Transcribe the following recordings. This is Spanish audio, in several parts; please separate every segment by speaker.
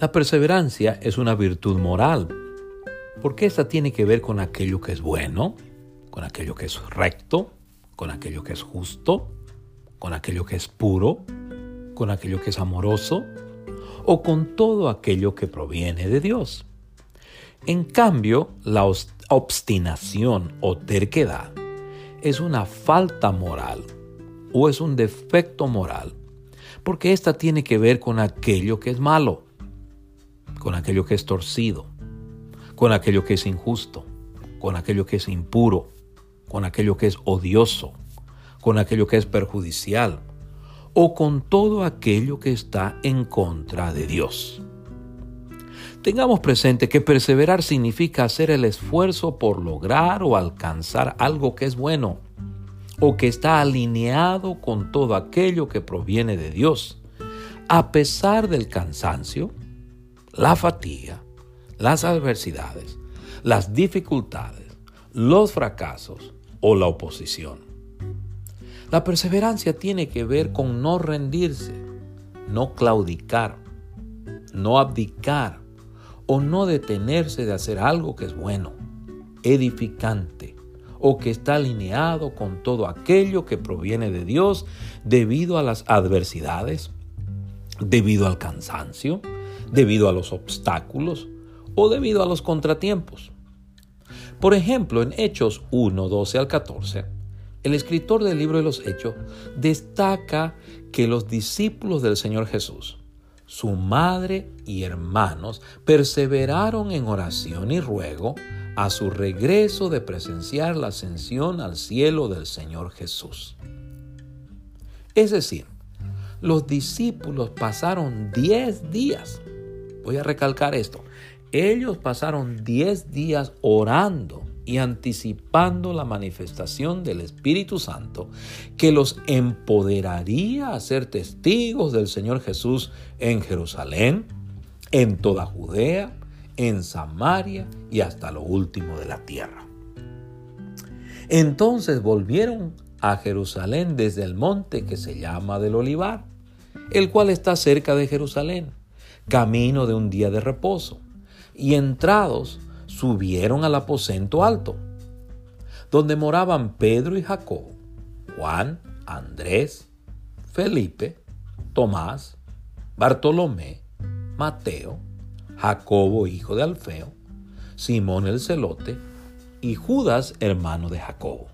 Speaker 1: La perseverancia es una virtud moral, porque esta tiene que ver con aquello que es bueno, con aquello que es recto, con aquello que es justo, con aquello que es puro, con aquello que es amoroso, o con todo aquello que proviene de Dios. En cambio, la obstinación o terquedad es una falta moral o es un defecto moral, porque esta tiene que ver con aquello que es malo, con aquello que es torcido, con aquello que es injusto, con aquello que es impuro, con aquello que es odioso, con aquello que es perjudicial, o con todo aquello que está en contra de Dios. Tengamos presente que perseverar significa hacer el esfuerzo por lograr o alcanzar algo que es bueno o que está alineado con todo aquello que proviene de Dios, a pesar del cansancio, la fatiga, las adversidades, las dificultades, los fracasos o la oposición. La perseverancia tiene que ver con no rendirse, no claudicar, no abdicar o no detenerse de hacer algo que es bueno, edificante o que está alineado con todo aquello que proviene de Dios debido a las adversidades, debido al cansancio, debido a los obstáculos o debido a los contratiempos. Por ejemplo, en Hechos 1, 12 al 14, el escritor del libro de los Hechos destaca que los discípulos del Señor Jesús, su madre y hermanos, perseveraron en oración y ruego a su regreso de presenciar la ascensión al cielo del Señor Jesús. Es decir, los discípulos pasaron 10 días Voy a recalcar esto. Ellos pasaron 10 días orando y anticipando la manifestación del Espíritu Santo que los empoderaría a ser testigos del Señor Jesús en Jerusalén, en toda Judea, en Samaria y hasta lo último de la tierra. Entonces volvieron a Jerusalén desde el monte que se llama del Olivar, el cual está cerca de Jerusalén camino de un día de reposo, y entrados subieron al aposento alto, donde moraban Pedro y Jacobo, Juan, Andrés, Felipe, Tomás, Bartolomé, Mateo, Jacobo hijo de Alfeo, Simón el celote y Judas hermano de Jacobo.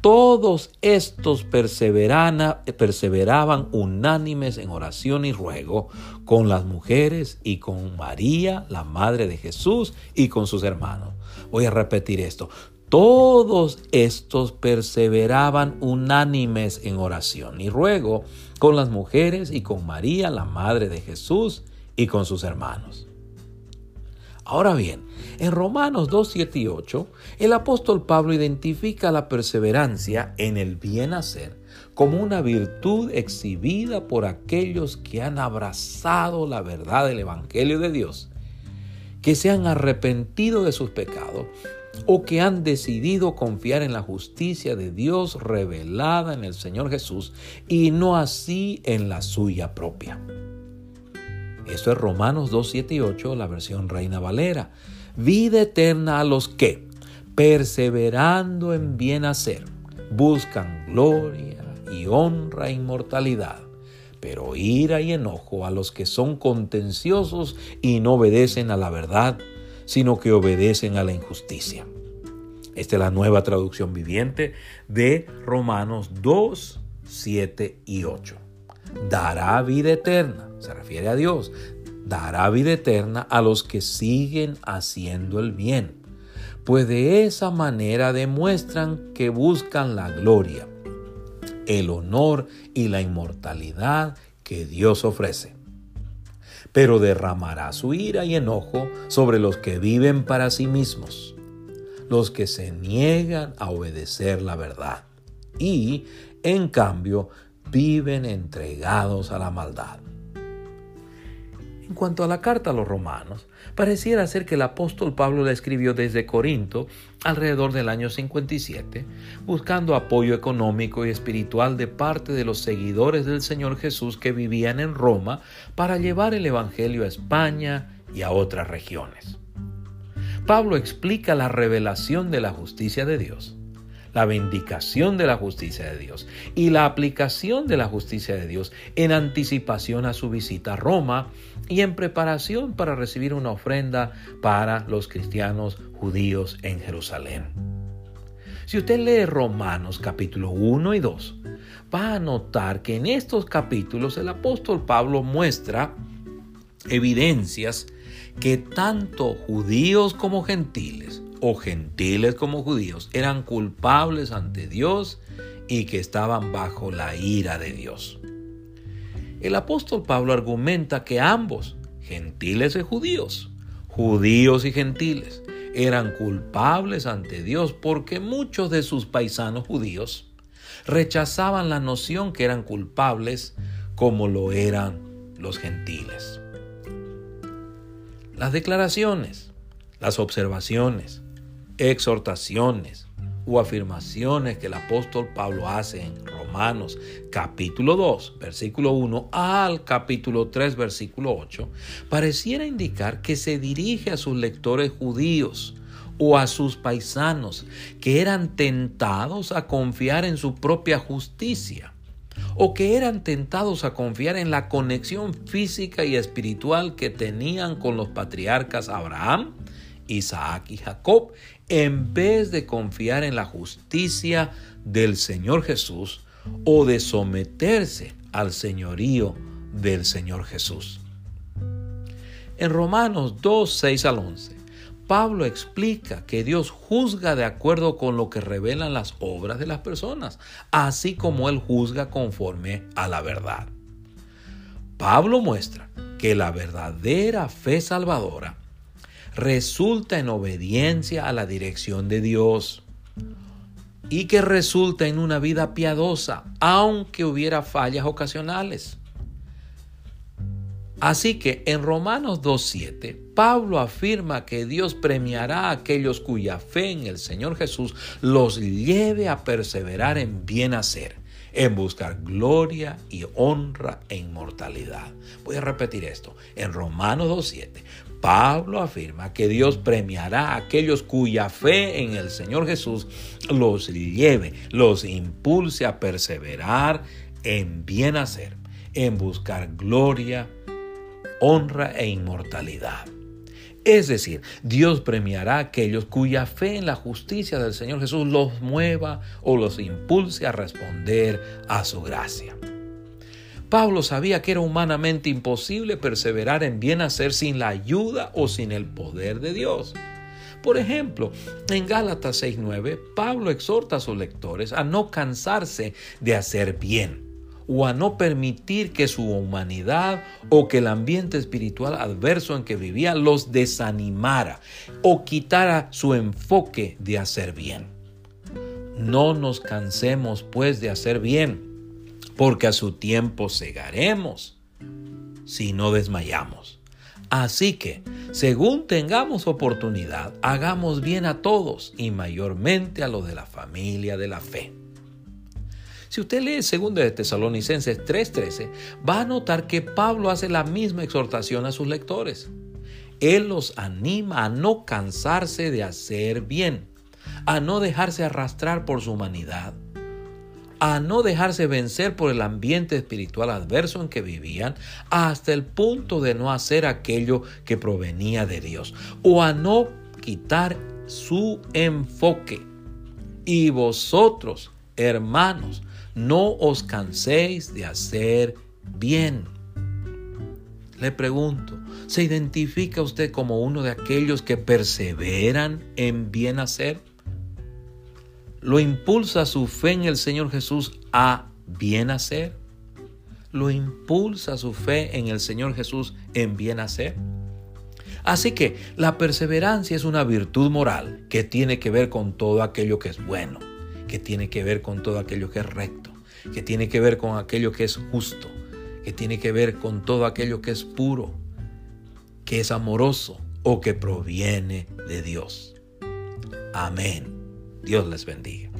Speaker 1: Todos estos perseveraban unánimes en oración y ruego con las mujeres y con María, la madre de Jesús, y con sus hermanos. Voy a repetir esto. Todos estos perseveraban unánimes en oración y ruego con las mujeres y con María, la madre de Jesús, y con sus hermanos. Ahora bien, en Romanos 2, 7 y 8, el apóstol Pablo identifica la perseverancia en el bien hacer como una virtud exhibida por aquellos que han abrazado la verdad del Evangelio de Dios, que se han arrepentido de sus pecados o que han decidido confiar en la justicia de Dios revelada en el Señor Jesús y no así en la suya propia. Esto es Romanos 2, 7 y 8, la versión Reina Valera. Vida eterna a los que, perseverando en bien hacer, buscan gloria y honra e inmortalidad, pero ira y enojo a los que son contenciosos y no obedecen a la verdad, sino que obedecen a la injusticia. Esta es la nueva traducción viviente de Romanos 2, 7 y 8 dará vida eterna, se refiere a Dios, dará vida eterna a los que siguen haciendo el bien, pues de esa manera demuestran que buscan la gloria, el honor y la inmortalidad que Dios ofrece. Pero derramará su ira y enojo sobre los que viven para sí mismos, los que se niegan a obedecer la verdad y, en cambio, viven entregados a la maldad. En cuanto a la carta a los romanos, pareciera ser que el apóstol Pablo la escribió desde Corinto alrededor del año 57, buscando apoyo económico y espiritual de parte de los seguidores del Señor Jesús que vivían en Roma para llevar el Evangelio a España y a otras regiones. Pablo explica la revelación de la justicia de Dios la vindicación de la justicia de Dios y la aplicación de la justicia de Dios en anticipación a su visita a Roma y en preparación para recibir una ofrenda para los cristianos judíos en Jerusalén. Si usted lee Romanos capítulo 1 y 2, va a notar que en estos capítulos el apóstol Pablo muestra evidencias que tanto judíos como gentiles o gentiles como judíos eran culpables ante Dios y que estaban bajo la ira de Dios. El apóstol Pablo argumenta que ambos, gentiles y judíos, judíos y gentiles, eran culpables ante Dios porque muchos de sus paisanos judíos rechazaban la noción que eran culpables como lo eran los gentiles. Las declaraciones, las observaciones, exhortaciones o afirmaciones que el apóstol Pablo hace en Romanos capítulo 2, versículo 1 al capítulo 3, versículo 8, pareciera indicar que se dirige a sus lectores judíos o a sus paisanos que eran tentados a confiar en su propia justicia o que eran tentados a confiar en la conexión física y espiritual que tenían con los patriarcas Abraham, Isaac y Jacob, en vez de confiar en la justicia del Señor Jesús o de someterse al señorío del Señor Jesús. En Romanos 2, 6 al 11, Pablo explica que Dios juzga de acuerdo con lo que revelan las obras de las personas, así como Él juzga conforme a la verdad. Pablo muestra que la verdadera fe salvadora resulta en obediencia a la dirección de Dios y que resulta en una vida piadosa, aunque hubiera fallas ocasionales. Así que en Romanos 2.7, Pablo afirma que Dios premiará a aquellos cuya fe en el Señor Jesús los lleve a perseverar en bien hacer, en buscar gloria y honra e inmortalidad. Voy a repetir esto. En Romanos 2.7, Pablo afirma que Dios premiará a aquellos cuya fe en el Señor Jesús los lleve, los impulse a perseverar en bien hacer, en buscar gloria, honra e inmortalidad. Es decir, Dios premiará a aquellos cuya fe en la justicia del Señor Jesús los mueva o los impulse a responder a su gracia. Pablo sabía que era humanamente imposible perseverar en bien hacer sin la ayuda o sin el poder de Dios. Por ejemplo, en Gálatas 6:9, Pablo exhorta a sus lectores a no cansarse de hacer bien o a no permitir que su humanidad o que el ambiente espiritual adverso en que vivía los desanimara o quitara su enfoque de hacer bien. No nos cansemos pues de hacer bien porque a su tiempo cegaremos si no desmayamos. Así que, según tengamos oportunidad, hagamos bien a todos y mayormente a los de la familia de la fe. Si usted lee 2 de Tesalonicenses 3:13, va a notar que Pablo hace la misma exhortación a sus lectores. Él los anima a no cansarse de hacer bien, a no dejarse arrastrar por su humanidad, a no dejarse vencer por el ambiente espiritual adverso en que vivían, hasta el punto de no hacer aquello que provenía de Dios, o a no quitar su enfoque. Y vosotros, hermanos, no os canséis de hacer bien. Le pregunto, ¿se identifica usted como uno de aquellos que perseveran en bien hacer? lo impulsa su fe en el Señor Jesús a bien hacer. Lo impulsa su fe en el Señor Jesús en bien hacer. Así que la perseverancia es una virtud moral que tiene que ver con todo aquello que es bueno, que tiene que ver con todo aquello que es recto, que tiene que ver con aquello que es justo, que tiene que ver con todo aquello que es puro, que es amoroso o que proviene de Dios. Amén. Dios les bendiga.